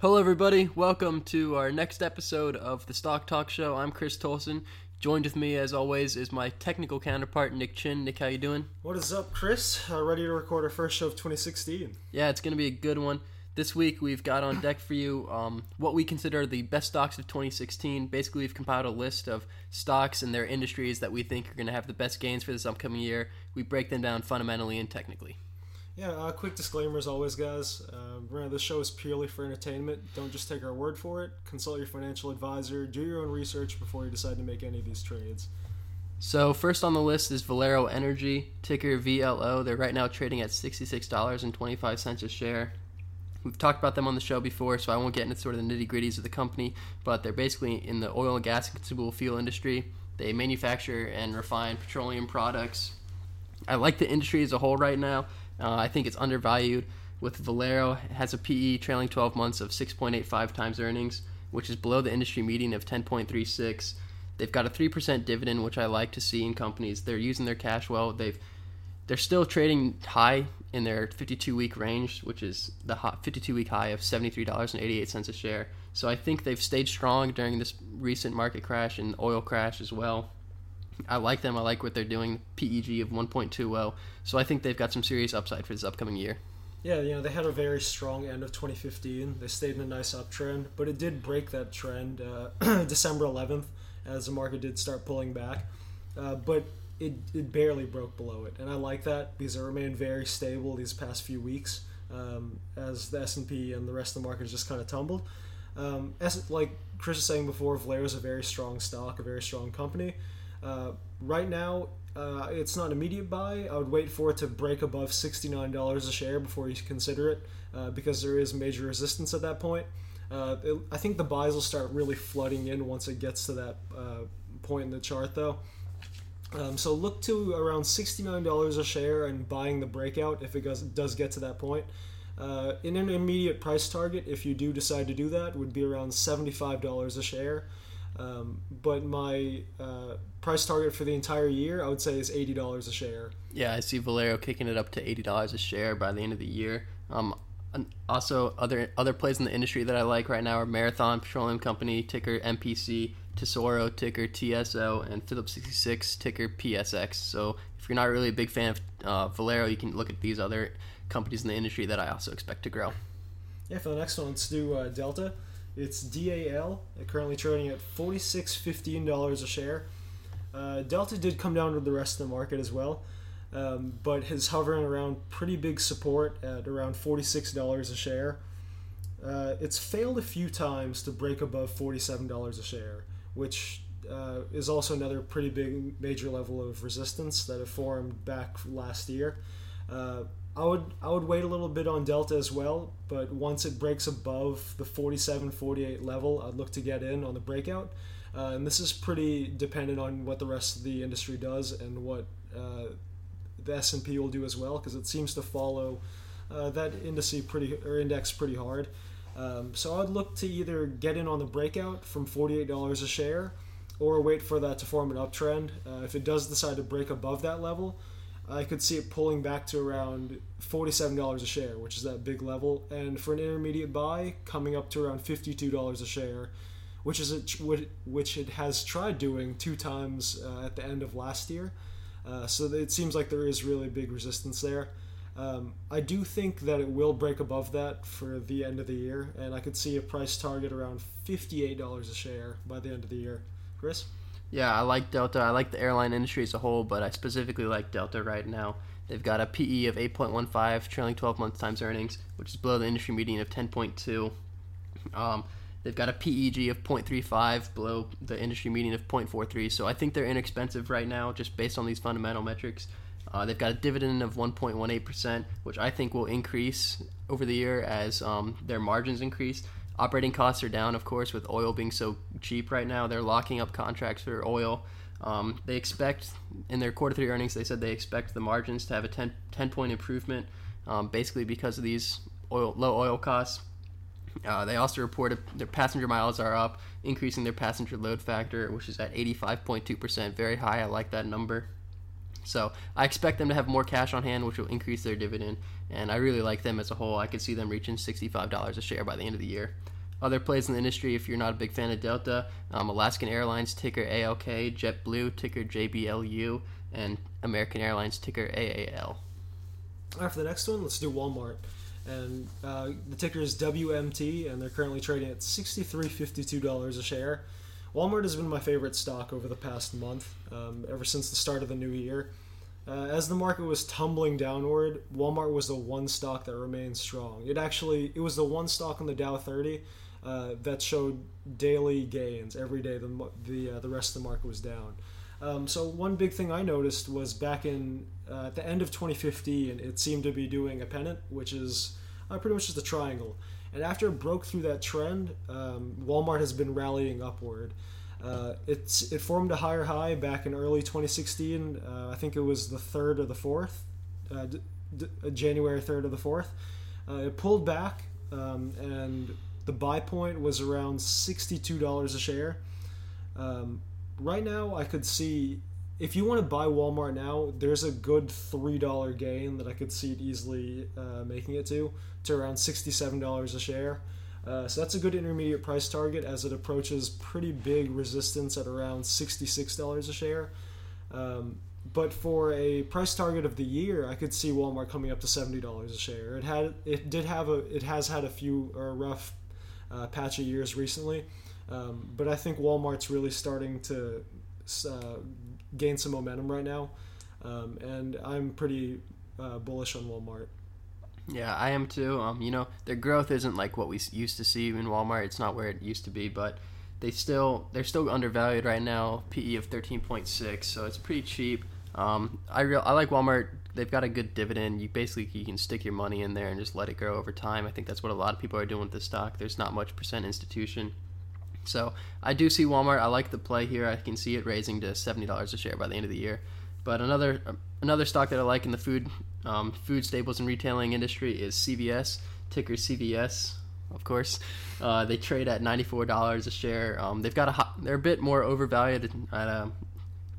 Hello, everybody. Welcome to our next episode of the Stock Talk Show. I'm Chris Tolson. Joined with me, as always, is my technical counterpart, Nick Chin. Nick, how you doing? What is up, Chris? Uh, ready to record our first show of 2016. Yeah, it's going to be a good one. This week, we've got on deck for you um, what we consider the best stocks of 2016. Basically, we've compiled a list of stocks and their industries that we think are going to have the best gains for this upcoming year. We break them down fundamentally and technically. Yeah, uh, quick disclaimer as always, guys. Uh, remember, this show is purely for entertainment. Don't just take our word for it. Consult your financial advisor. Do your own research before you decide to make any of these trades. So, first on the list is Valero Energy, ticker VLO. They're right now trading at $66.25 a share. We've talked about them on the show before, so I won't get into sort of the nitty gritties of the company, but they're basically in the oil and gas and consumable fuel industry. They manufacture and refine petroleum products. I like the industry as a whole right now. Uh, I think it's undervalued. With Valero, it has a PE trailing 12 months of 6.85 times earnings, which is below the industry median of 10.36. They've got a 3% dividend, which I like to see in companies. They're using their cash well. They've they're still trading high in their 52 week range, which is the 52 week high of $73.88 a share. So I think they've stayed strong during this recent market crash and oil crash as well. I like them. I like what they're doing. PEG of 1.20. So I think they've got some serious upside for this upcoming year. Yeah, you know, they had a very strong end of 2015. They stayed in a nice uptrend, but it did break that trend uh, December 11th as the market did start pulling back. Uh, but it, it barely broke below it, and I like that because it remained very stable these past few weeks um, as the S&P and the rest of the market just kind of tumbled. Um, as like Chris was saying before, Valero is a very strong stock, a very strong company. Uh, right now, uh, it's not an immediate buy. I would wait for it to break above $69 a share before you consider it uh, because there is major resistance at that point. Uh, it, I think the buys will start really flooding in once it gets to that uh, point in the chart, though. Um, so look to around $69 a share and buying the breakout if it does, does get to that point. Uh, in an immediate price target, if you do decide to do that, would be around $75 a share. Um, but my uh, price target for the entire year, I would say, is eighty dollars a share. Yeah, I see Valero kicking it up to eighty dollars a share by the end of the year. Um, also, other other plays in the industry that I like right now are Marathon Petroleum Company, ticker MPC, Tesoro, ticker TSO, and Phillips 66, ticker PSX. So if you're not really a big fan of uh, Valero, you can look at these other companies in the industry that I also expect to grow. Yeah, for the next one, let's do uh, Delta. It's DAL, currently trading at $46.15 a share. Uh, Delta did come down to the rest of the market as well, um, but is hovering around pretty big support at around $46 a share. Uh, it's failed a few times to break above $47 a share, which uh, is also another pretty big major level of resistance that have formed back last year. I would I would wait a little bit on Delta as well, but once it breaks above the 47 48 level, I'd look to get in on the breakout. Uh, and this is pretty dependent on what the rest of the industry does and what uh, the S&P will do as well because it seems to follow uh, that index pretty or index pretty hard. Um, so I'd look to either get in on the breakout from $48 a share or wait for that to form an uptrend. Uh, if it does decide to break above that level, I could see it pulling back to around $47 a share, which is that big level. And for an intermediate buy, coming up to around $52 a share, which is a, which it has tried doing two times uh, at the end of last year. Uh, so it seems like there is really big resistance there. Um, I do think that it will break above that for the end of the year, and I could see a price target around $58 a share by the end of the year. Chris? Yeah, I like Delta. I like the airline industry as a whole, but I specifically like Delta right now. They've got a PE of 8.15, trailing 12 month times earnings, which is below the industry median of 10.2. Um, they've got a PEG of 0.35, below the industry median of 0.43. So I think they're inexpensive right now, just based on these fundamental metrics. Uh, they've got a dividend of 1.18%, which I think will increase over the year as um, their margins increase. Operating costs are down, of course, with oil being so cheap right now. They're locking up contracts for oil. Um, they expect in their quarter three earnings, they said they expect the margins to have a 10, 10 point improvement, um, basically because of these oil, low oil costs. Uh, they also reported their passenger miles are up, increasing their passenger load factor, which is at 85.2%, very high. I like that number. So I expect them to have more cash on hand, which will increase their dividend. And I really like them as a whole. I could see them reaching $65 a share by the end of the year. Other plays in the industry, if you're not a big fan of Delta, um, Alaskan Airlines ticker ALK, JetBlue ticker JBLU, and American Airlines ticker AAL. All right, for the next one, let's do Walmart. And uh, the ticker is WMT, and they're currently trading at $63.52 a share. Walmart has been my favorite stock over the past month, um, ever since the start of the new year. Uh, as the market was tumbling downward, Walmart was the one stock that remained strong. It actually it was the one stock on the Dow 30 uh, that showed daily gains every day. The the uh, the rest of the market was down. Um, so one big thing I noticed was back in uh, at the end of 2015, it seemed to be doing a pennant, which is uh, pretty much just a triangle. And after it broke through that trend, um, Walmart has been rallying upward. Uh, it's it formed a higher high back in early 2016. Uh, I think it was the third or the fourth, uh, d- d- January third or the fourth. Uh, it pulled back, um, and the buy point was around $62 a share. Um, right now, I could see if you want to buy Walmart now, there's a good $3 gain that I could see it easily uh, making it to, to around $67 a share. Uh, so that's a good intermediate price target as it approaches pretty big resistance at around $66 a share. Um, but for a price target of the year, I could see Walmart coming up to seventy dollars a share. It had it did have a it has had a few uh, rough uh, patch of years recently. Um, but I think Walmart's really starting to uh, gain some momentum right now, um, and I'm pretty uh, bullish on Walmart. Yeah, I am too. Um, you know, their growth isn't like what we used to see in Walmart. It's not where it used to be, but they still they're still undervalued right now. PE of 13.6, so it's pretty cheap. Um, I real I like Walmart. They've got a good dividend. You basically you can stick your money in there and just let it grow over time. I think that's what a lot of people are doing with this stock. There's not much percent institution. So I do see Walmart. I like the play here. I can see it raising to seventy dollars a share by the end of the year. But another another stock that I like in the food um, food staples and retailing industry is CVS, ticker CVS, of course. Uh, they trade at ninety four dollars a share. Um, they've got a hot, they're a bit more overvalued at a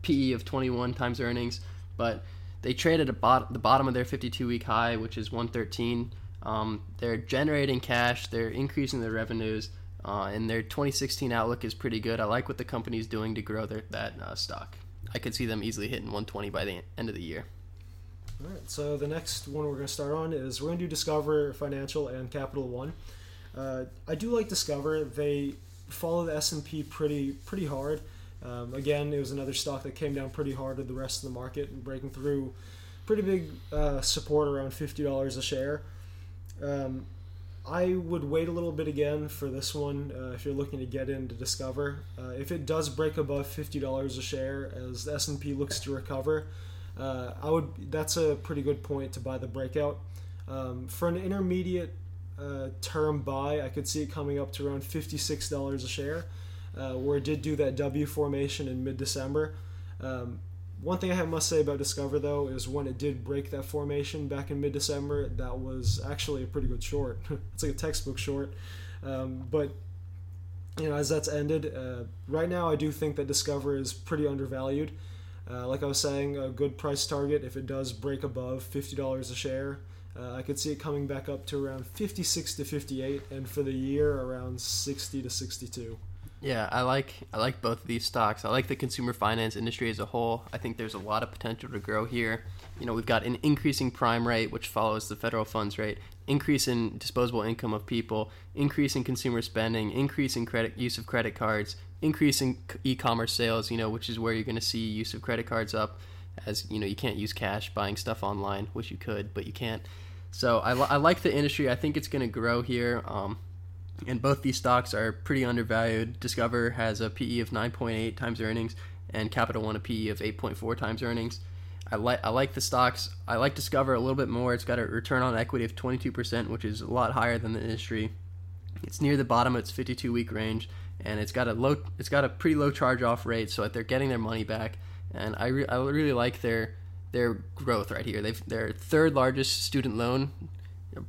PE of 21 times earnings, but they traded at bot- the bottom of their 52 week high, which is 113. Um, they're generating cash, they're increasing their revenues, uh, and their 2016 outlook is pretty good. I like what the company's doing to grow their, that uh, stock. I could see them easily hitting 120 by the end of the year. All right, so the next one we're going to start on is we're going to do Discover Financial and Capital One. Uh, I do like Discover. They follow the S&P pretty pretty hard. Um, again, it was another stock that came down pretty hard to the rest of the market and breaking through pretty big uh, support around $50 a share. Um, I would wait a little bit again for this one uh, if you're looking to get in to Discover. Uh, if it does break above $50 a share as the S&P looks to recover, uh, I would that's a pretty good point to buy the breakout. Um, for an intermediate uh, term buy, I could see it coming up to around $56 a share uh, where it did do that W formation in mid December. Um, one thing I have must say about Discover though is when it did break that formation back in mid December, that was actually a pretty good short. it's like a textbook short. Um, but you know, as that's ended, uh, right now I do think that Discover is pretty undervalued. Uh, like I was saying, a good price target if it does break above fifty dollars a share. Uh, I could see it coming back up to around fifty six to fifty eight, and for the year around sixty to sixty two. Yeah, I like I like both of these stocks. I like the consumer finance industry as a whole. I think there's a lot of potential to grow here. You know, we've got an increasing prime rate, which follows the federal funds rate, increase in disposable income of people, increase in consumer spending, increase in credit use of credit cards, increase in e-commerce sales. You know, which is where you're going to see use of credit cards up, as you know, you can't use cash buying stuff online, which you could, but you can't. So I, I like the industry. I think it's going to grow here. Um, and both these stocks are pretty undervalued. Discover has a PE of 9.8 times earnings, and Capital One a PE of 8.4 times earnings. I like I like the stocks. I like Discover a little bit more. It's got a return on equity of 22%, which is a lot higher than the industry. It's near the bottom of its 52 week range, and it's got a low it's got a pretty low charge off rate, so they're getting their money back. And I, re- I really like their their growth right here. They've their third largest student loan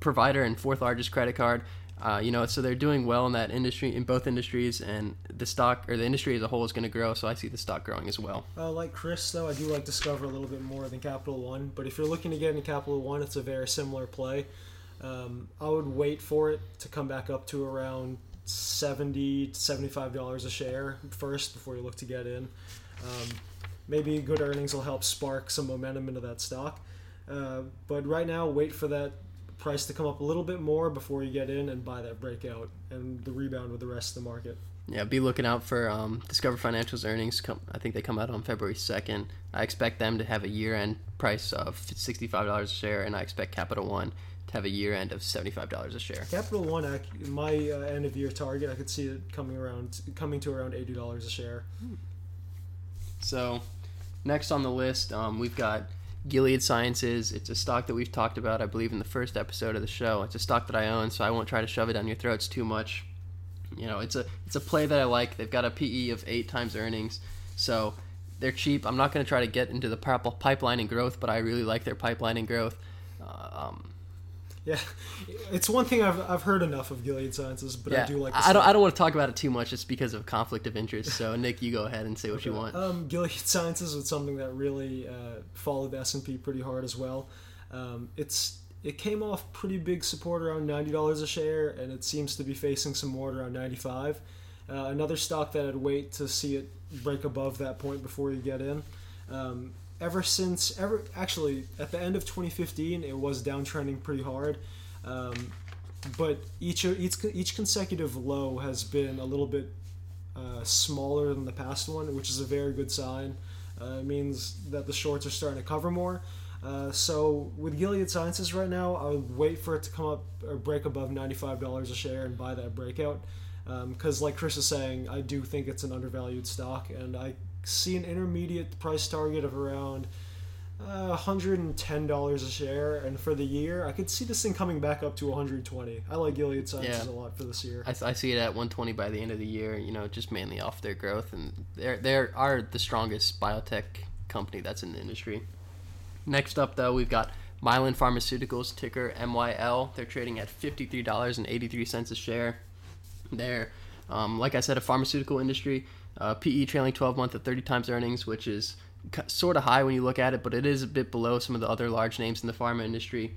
provider and fourth largest credit card Uh, you know, so they're doing well in that industry, in both industries, and the stock or the industry as a whole is going to grow. So I see the stock growing as well. Uh, like Chris, though, I do like Discover a little bit more than Capital One. But if you're looking to get into Capital One, it's a very similar play. Um, I would wait for it to come back up to around seventy to seventy-five dollars a share first before you look to get in. Um, maybe good earnings will help spark some momentum into that stock. Uh, but right now, wait for that price to come up a little bit more before you get in and buy that breakout and the rebound with the rest of the market. Yeah, be looking out for um, Discover Financial's earnings. Come, I think they come out on February second. I expect them to have a year-end price of sixty-five dollars a share, and I expect Capital One to have a year-end of seventy-five dollars a share. Capital One, my uh, end of year target, I could see it coming around, coming to around eighty dollars a share. So, next on the list, um, we've got Gilead Sciences. It's a stock that we've talked about, I believe, in the first episode of the show. It's a stock that I own, so I won't try to shove it down your throats too much. You know, it's a it's a play that I like. They've got a PE of eight times earnings, so they're cheap. I'm not going to try to get into the pipeline and growth, but I really like their pipeline and growth. Uh, um, Yeah, it's one thing I've, I've heard enough of Gilead Sciences, but yeah, I do like. I don't. I don't want to talk about it too much, just because of conflict of interest. So Nick, you go ahead and say what you want. Um, Gilead Sciences was something that really uh, followed the S and P pretty hard as well. Um, it's it came off pretty big support around ninety dollars a share, and it seems to be facing some more around ninety five. Uh, another stock that I'd wait to see it break above that point before you get in. Um, ever since ever actually at the end of 2015, it was downtrending pretty hard. Um, but each each each consecutive low has been a little bit uh, smaller than the past one, which is a very good sign. Uh, it means that the shorts are starting to cover more. Uh, so with Gilead Sciences right now, I would wait for it to come up or break above ninety-five dollars a share and buy that breakout. Because, like Chris is saying, I do think it's an undervalued stock, and I see an intermediate price target of around uh, $110 a share. And for the year, I could see this thing coming back up to 120 I like Gilead Sciences Yeah. a lot for this year. I, I see it at 120 by the end of the year. You know, just mainly off their growth, and they're they are the strongest biotech company that's in the industry. Next up, though, we've got Mylan Pharmaceuticals, ticker MYL. They're trading at fifty-three dollars and eighty-three cents a share. They're, um, like I said, a pharmaceutical industry. Uh, PE trailing 12 month at 30 times earnings, which is sort of high when you look at it, but it is a bit below some of the other large names in the pharma industry.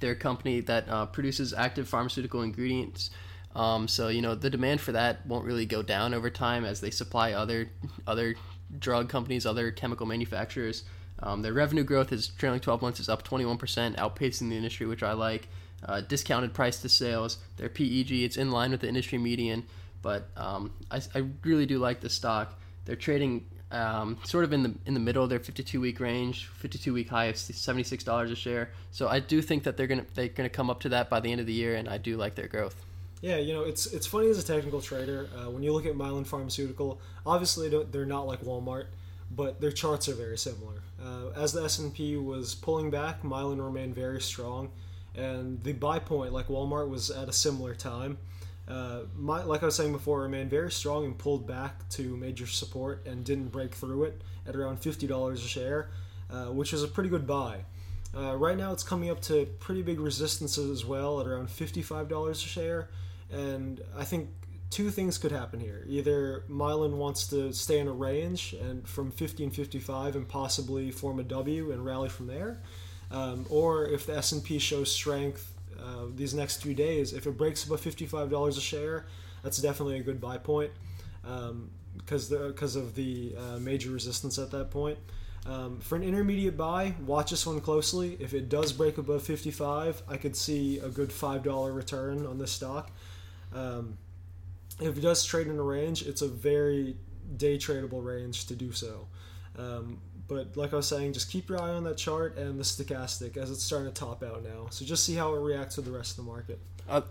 They're a company that uh, produces active pharmaceutical ingredients. Um, so you know the demand for that won't really go down over time as they supply other other drug companies, other chemical manufacturers. Um, their revenue growth is trailing 12 months is up 21%, outpacing the industry, which I like. Uh, discounted price to sales. Their PEG it's in line with the industry median, but um, I, I really do like the stock. They're trading um, sort of in the in the middle of their 52 week range, 52 week high of 76 dollars a share. So I do think that they're gonna they're gonna come up to that by the end of the year, and I do like their growth. Yeah, you know, it's it's funny as a technical trader uh, when you look at Mylan Pharmaceutical. Obviously, they're not like Walmart, but their charts are very similar. Uh, as the S and P was pulling back, Mylan remained very strong, and the buy point, like Walmart, was at a similar time. Uh, my, like I was saying before, remained very strong and pulled back to major support and didn't break through it at around fifty dollars a share, uh, which is a pretty good buy. Uh, right now, it's coming up to pretty big resistances as well at around fifty-five dollars a share, and I think two things could happen here. Either Mylan wants to stay in a range and from 50 and 55 and possibly form a W and rally from there, um, or if the S&P shows strength uh, these next few days, if it breaks above $55 a share, that's definitely a good buy point because because of the uh, major resistance at that point. Um, for an intermediate buy, watch this one closely. If it does break above 55, I could see a good $5 return on this stock. Um, if it does trade in a range, it's a very day tradable range to do so. Um, but like I was saying, just keep your eye on that chart and the stochastic as it's starting to top out now. So just see how it reacts to the rest of the market.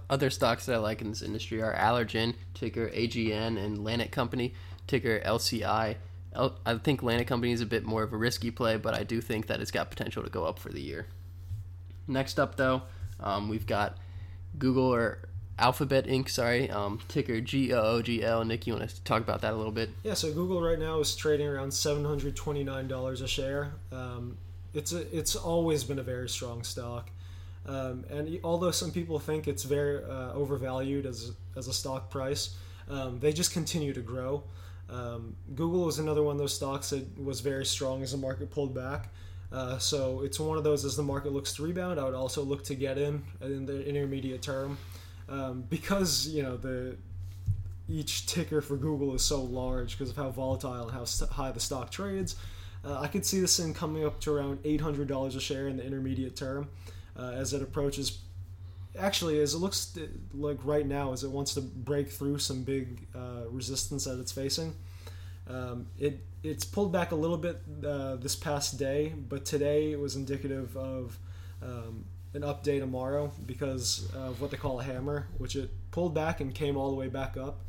Other stocks that I like in this industry are Allergan, ticker AGN, and Lannett Company, ticker LCI. I think Lannett Company is a bit more of a risky play, but I do think that it's got potential to go up for the year. Next up, though, um, we've got Google or Alphabet Inc. Sorry, um, ticker G O O G L. Nick, you want to talk about that a little bit? Yeah, so Google right now is trading around seven hundred twenty nine dollars a share. Um, it's a, it's always been a very strong stock. Um, and although some people think it's very uh, overvalued as as a stock price, um, they just continue to grow. Um, Google was another one of those stocks that was very strong as the market pulled back. Uh, so it's one of those as the market looks to rebound. I would also look to get in in the intermediate term um, because you know the each ticker for Google is so large because of how volatile and how st- high the stock trades. Uh, I could see this thing coming up to around eight hundred dollars a share in the intermediate term uh, as it approaches. Actually, as it looks like right now, as it wants to break through some big uh, resistance that it's facing, um, it it's pulled back a little bit uh, this past day, but today it was indicative of um, an update tomorrow because of what they call a hammer, which it pulled back and came all the way back up.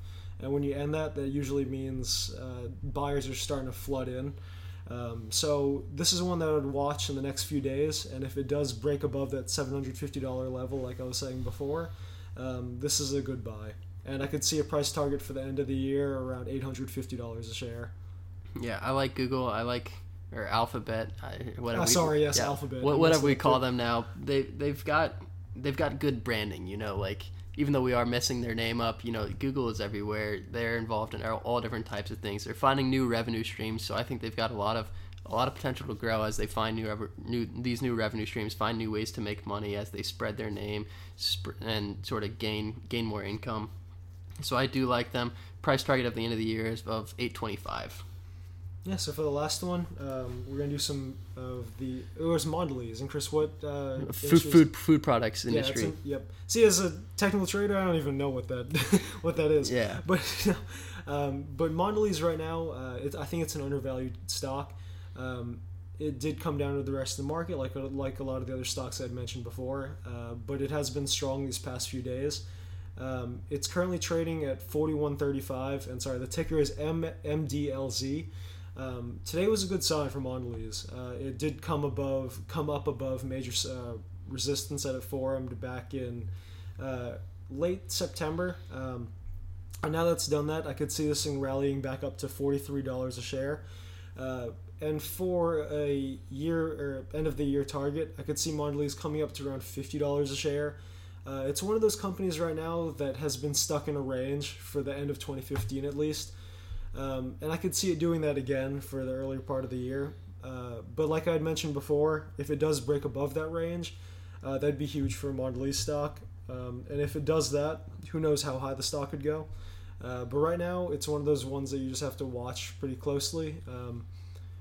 And when you end that, that usually means uh, buyers are starting to flood in. Um, so this is one that I would watch in the next few days, and if it does break above that $750 level, like I was saying before, um, this is a good buy. And I could see a price target for the end of the year around $850 a share. Yeah, I like Google. I like or Alphabet. Whatever. Ah, we- sorry, yes, yeah, Alphabet. What, whatever we call them now, they they've got they've got good branding. You know, like even though we are messing their name up, you know, Google is everywhere. They're involved in all, different types of things. They're finding new revenue streams, so I think they've got a lot of a lot of potential to grow as they find new new these new revenue streams, find new ways to make money as they spread their name sp- and sort of gain gain more income. So I do like them. Price target at the end of the year is of eight twenty five. Yeah, so for the last one, um, we're gonna do some of the. It was Mondelez, and Chris, what uh, Food food food products Yeah, industry. in- yep. See, as a technical trader, I don't even know what that what that is. Yeah. But um, but Mondelez right now, uh, it, I think it's an undervalued stock. Um, it did come down to the rest of the market, like like a lot of the other stocks I'd mentioned before. Uh, but it has been strong these past few days. Um, it's currently trading at 41.35, and sorry, the ticker is M- MDLZ. Um, today was a good sign for Mondelez. Uh, it did come above, come up above major uh, resistance that it formed back in uh, late September. Um, and now that's done that, I could see this thing rallying back up to forty-three dollars a share. Uh, and for a year or end of the year target, I could see Mondelez coming up to around fifty dollars a share. Uh, it's one of those companies right now that has been stuck in a range for the end of 2015 at least. Um, and I could see it doing that again for the earlier part of the year. Uh, but like I had mentioned before, if it does break above that range, uh, that'd be huge for Mondelez stock. Um, and if it does that, who knows how high the stock could go. Uh, but right now, it's one of those ones that you just have to watch pretty closely. Um,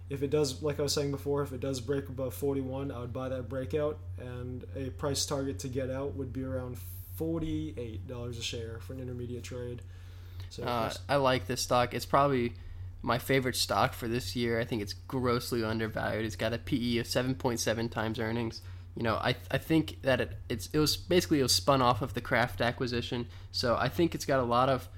if it does, like I was saying before, if it does break above 41, I would buy that breakout, and a price target to get out would be around $48 a share for an intermediate trade. So Uh, I like this stock. It's probably my favorite stock for this year. I think it's grossly undervalued. It's got a PE of 7.7 times earnings. You know, I, I think that it it's it was basically it was spun off of the Kraft acquisition. So I think it's got a lot of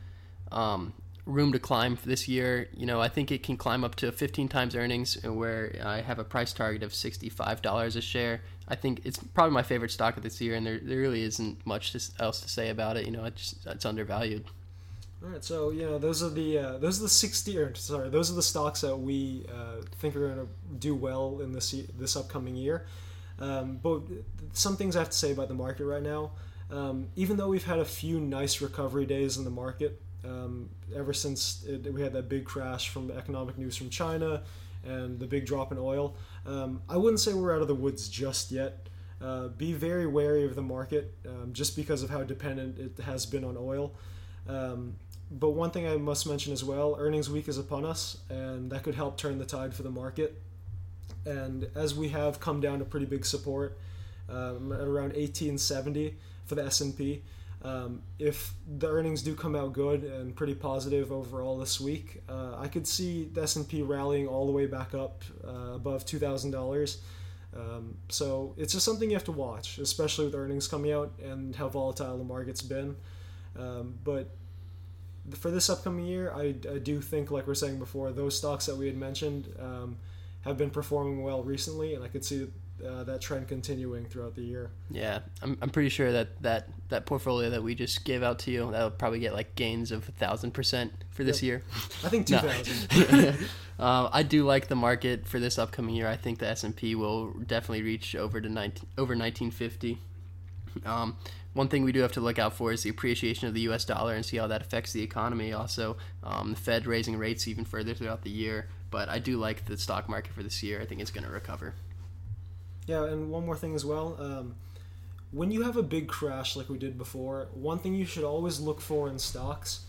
um, room to climb for this year. You know, I think it can climb up to 15 times earnings, uh, where I have a price target of $65 a share. I think it's probably my favorite stock of this year, and there, there really isn't much to, else to say about it. You know, it's it's undervalued. All right, so you know those are the uh, those are the sixty or sorry those are the stocks that we uh, think are going to do well in this this upcoming year. Um, but some things I have to say about the market right now. Um, even though we've had a few nice recovery days in the market, um, ever since it, we had that big crash from economic news from China and the big drop in oil, um, I wouldn't say we're out of the woods just yet. Uh, be very wary of the market um, just because of how dependent it has been on oil. Um, but one thing I must mention as well earnings week is upon us, and that could help turn the tide for the market. And as we have come down to pretty big support um, at around 1870 for the S&P, um, if the earnings do come out good and pretty positive overall this week, uh, I could see the S&P rallying all the way back up uh, above $2,000. Um, so it's just something you have to watch, especially with earnings coming out and how volatile the market's been. Um, but for this upcoming year, I, I do think, like we are saying before, those stocks that we had mentioned um, have been performing well recently, and I could see uh, that trend continuing throughout the year. Yeah, I'm, I'm pretty sure that, that that portfolio that we just gave out to you that'll probably get like gains of a thousand percent for this Yep. year. I think No. 2000. uh, I do like the market for this upcoming year. I think the S and P will definitely reach over to 19, over 1950. Um, one thing we do have to look out for is the appreciation of the U.S. dollar and see how that affects the economy. Also, um, the Fed raising rates even further throughout the year. But I do like the stock market for this year. I think it's going to recover. Yeah, and one more thing as well. Um, when you have a big crash like we did before, one thing you should always look for in stocks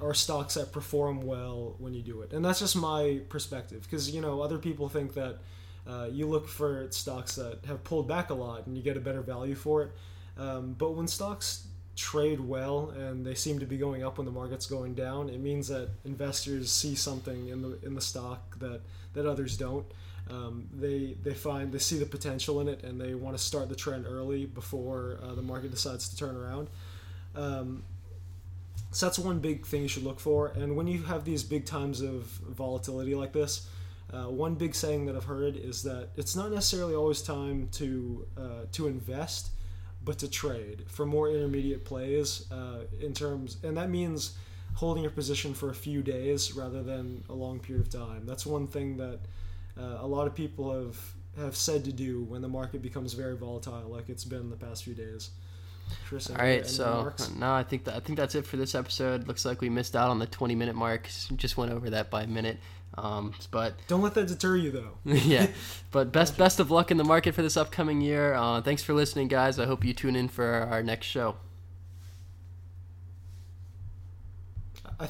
are stocks that perform well when you do it. And that's just my perspective because, you know, other people think that uh, you look for stocks that have pulled back a lot and you get a better value for it. Um, but when stocks trade well and they seem to be going up when the market's going down, it means that investors see something in the in the stock that that others don't. Um, they they find they see the potential in it and they want to start the trend early before uh, the market decides to turn around. Um, so that's one big thing you should look for. And when you have these big times of volatility like this, uh, one big saying that I've heard is that it's not necessarily always time to uh, to invest, but to trade for more intermediate plays. Uh, in terms, and that means holding your position for a few days rather than a long period of time. That's one thing that uh, a lot of people have have said to do when the market becomes very volatile, like it's been the past few days. Chris, All right, so no, I think that, I think that's it for this episode. Looks like we missed out on the 20 minute mark. Just went over that by a minute. Um, but don't let that deter you, though. yeah, but best best of luck in the market for this upcoming year. Uh, thanks for listening, guys. I hope you tune in for our next show.